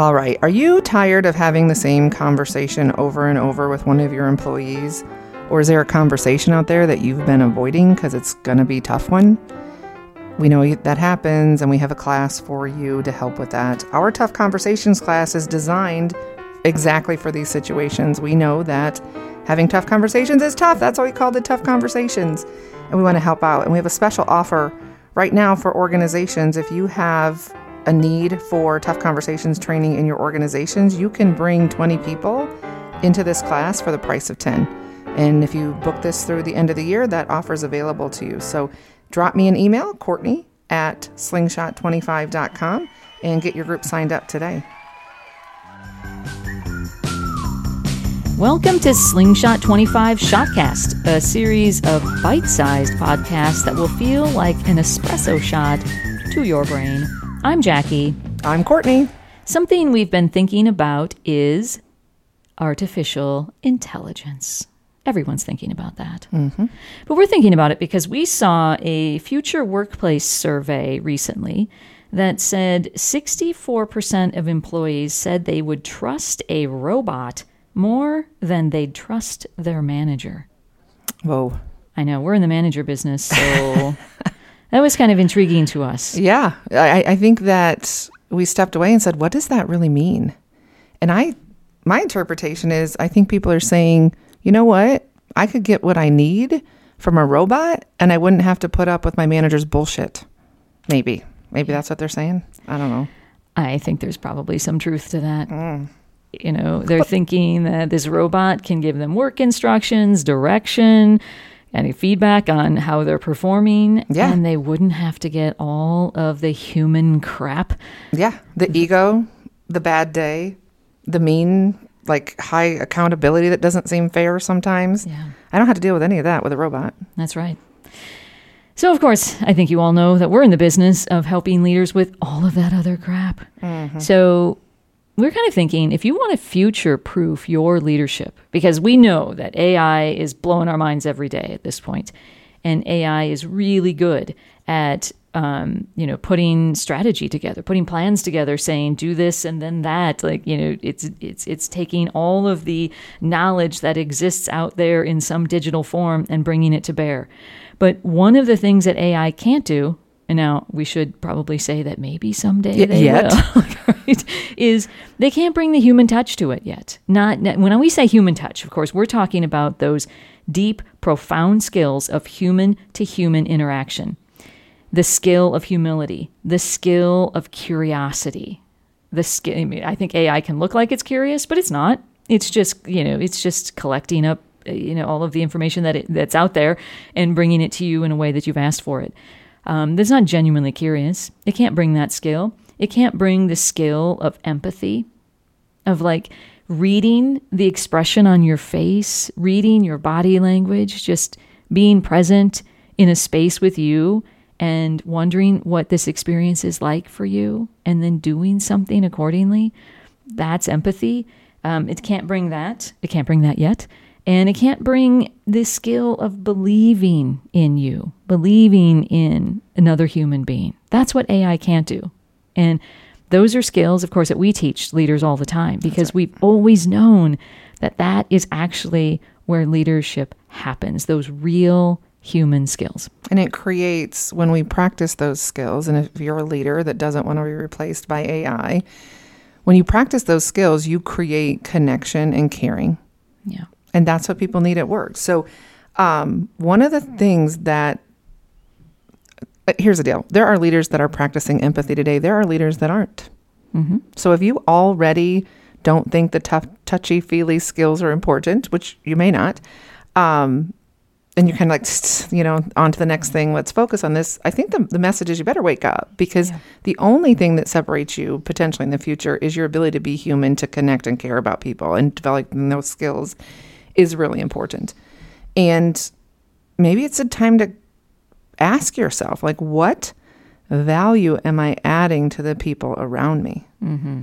All right. Are you tired of having the same conversation over and over with one of your employees? Or is there a conversation out there that you've been avoiding because it's going to be a tough one? We know that happens, and we have a class for you to help with that. Our Tough Conversations class is designed exactly for these situations. We know that having tough conversations is tough. That's why we called it Tough Conversations. And we want to help out. And we have a special offer right now for organizations. If you have a need for tough conversations training in your organizations, you can bring 20 people into this class for the price of 10. And if you book this through the end of the year, that offer is available to you. So drop me an email, Courtney at slingshot25.com, and get your group signed up today. Welcome to Slingshot 25 Shotcast, a series of bite sized podcasts that will feel like an espresso shot to your brain. I'm Jackie. I'm Courtney. Something we've been thinking about is artificial intelligence. Everyone's thinking about that. Mm-hmm. But we're thinking about it because we saw a future workplace survey recently that said 64% of employees said they would trust a robot more than they'd trust their manager. Whoa. I know, we're in the manager business, so that was kind of intriguing to us. Yeah. I, I think that we stepped away and said, what does that really mean? And I, my interpretation is I think people are saying, you know what? I could get what I need from a robot and I wouldn't have to put up with my manager's bullshit. Maybe. Maybe that's what they're saying. I don't know. I think there's probably some truth to that. Mm. You know, they're thinking that this robot can give them work instructions, direction, any feedback on how they're performing, Yeah. and they wouldn't have to get all of the human crap. Yeah. The mm-hmm. ego, the bad day, the mean, like high accountability that doesn't seem fair sometimes. Yeah. I don't have to deal with any of that with a robot. That's right. So, of course, I think you all know that we're in the business of helping leaders with all of that other crap. Mm-hmm. So, we're kind of thinking if you want to future proof your leadership, because we know that AI is blowing our minds every day at this point, and AI is really good at um, you know putting strategy together, putting plans together, saying do this and then that. Like you know, it's it's it's taking all of the knowledge that exists out there in some digital form and bringing it to bear. But one of the things that AI can't do, and now we should probably say that maybe someday Y- they yet. will, right, is they can't bring the human touch to it yet. Not when we say human touch, of course, we're talking about those deep, profound skills of human to human interaction. The skill of humility, the skill of curiosity, the skill. I, mean, I think AI can look like it's curious, but it's not. It's just you know, it's just collecting up uh, you know all of the information that it, that's out there and bringing it to you in a way that you've asked for it. Um, that's not genuinely curious. It can't bring that skill. It can't bring the skill of empathy, of like reading the expression on your face, reading your body language, just being present in a space with you and wondering what this experience is like for you and then doing something accordingly. That's empathy. Um, it can't bring that. It can't bring that yet. And it can't bring the skill of believing in you, believing in another human being. That's what AI can't do. And those are skills, of course, that we teach leaders all the time because we've always known that that is actually where leadership happens, those real human skills. And it creates, when we practice those skills, and if you're a leader that doesn't want to be replaced by AI, when you practice those skills, you create connection and caring. Yeah. And that's what people need at work. So, um, one of the things that here's the deal there are leaders that are practicing empathy today, there are leaders that aren't. Mm-hmm. So, if you already don't think the tough, touchy feely skills are important, which you may not, um, and you're kind of like, you know, on to the next thing, let's focus on this. I think the, the message is you better wake up because Yeah. the only thing that separates you potentially in the future is your ability to be human, to connect and care about people, and developing those skills is really important. And maybe it's a time to ask yourself, like, what value am I adding to the people around me? Mm-hmm.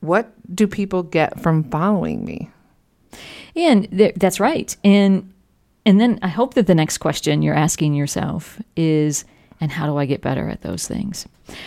What do people get from following me? And th- that's right. And and then I hope that the next question you're asking yourself is and how do I get better at those things?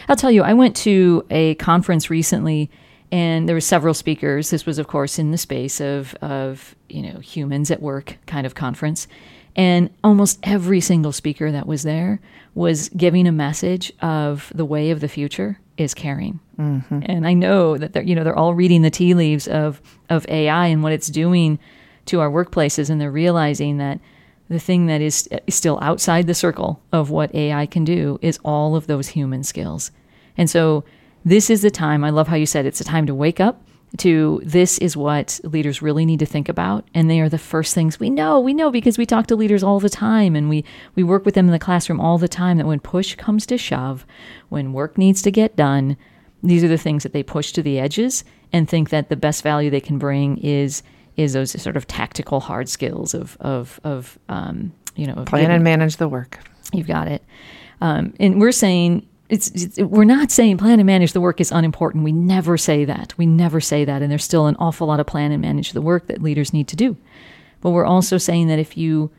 I'll tell you, I went to a conference recently and there were several speakers. This was, of course, in the space of of you know humans at work kind of conference, and almost every single speaker that was there was giving a message of the way of the future is caring. Mm-hmm. And I know that they're you know they're all reading the tea leaves of of AI and what it's doing to our workplaces, and they're realizing that the thing that is still outside the circle of what AI can do is all of those human skills. And so this is the time, I love how you said it's a time to wake up to this is what leaders really need to think about and they are the first things we know we know because we talk to leaders all the time and we we work with them in the classroom all the time that when push comes to shove when work needs to get done these are the things that they push to the edges and think that the best value they can bring is is those sort of tactical hard skills of of of um, you know plan getting, and manage the work. You've got it. Um, and we're saying it's, it's, we're not saying plan and manage the work is unimportant. We never say that. We never say that. And there's still an awful lot of plan and manage the work that leaders need to do. But we're also saying that if you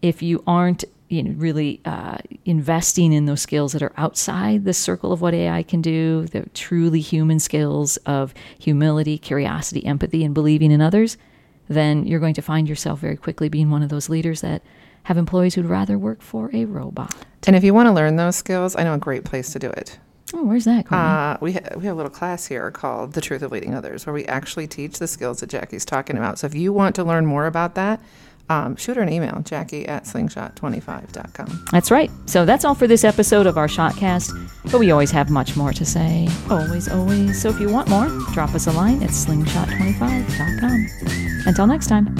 if you aren't you know, really uh, investing in those skills that are outside the circle of what AI can do, the truly human skills of humility, curiosity, empathy, and believing in others, then you're going to find yourself very quickly being one of those leaders that have employees who'd rather work for a robot. And if you want to learn those skills, I know a great place to do it. Oh, where's that? Uh, we ha- we have a little class here called "The Truth of Leading Others," where we actually teach the skills that Jackie's talking about. So if you want to learn more about that, um, shoot her an email, Jackie at slingshot25.com. That's right. So that's all for this episode of our Shotcast, but we always have much more to say. Always, always. So if you want more, drop us a line at slingshot25.com. Until next time.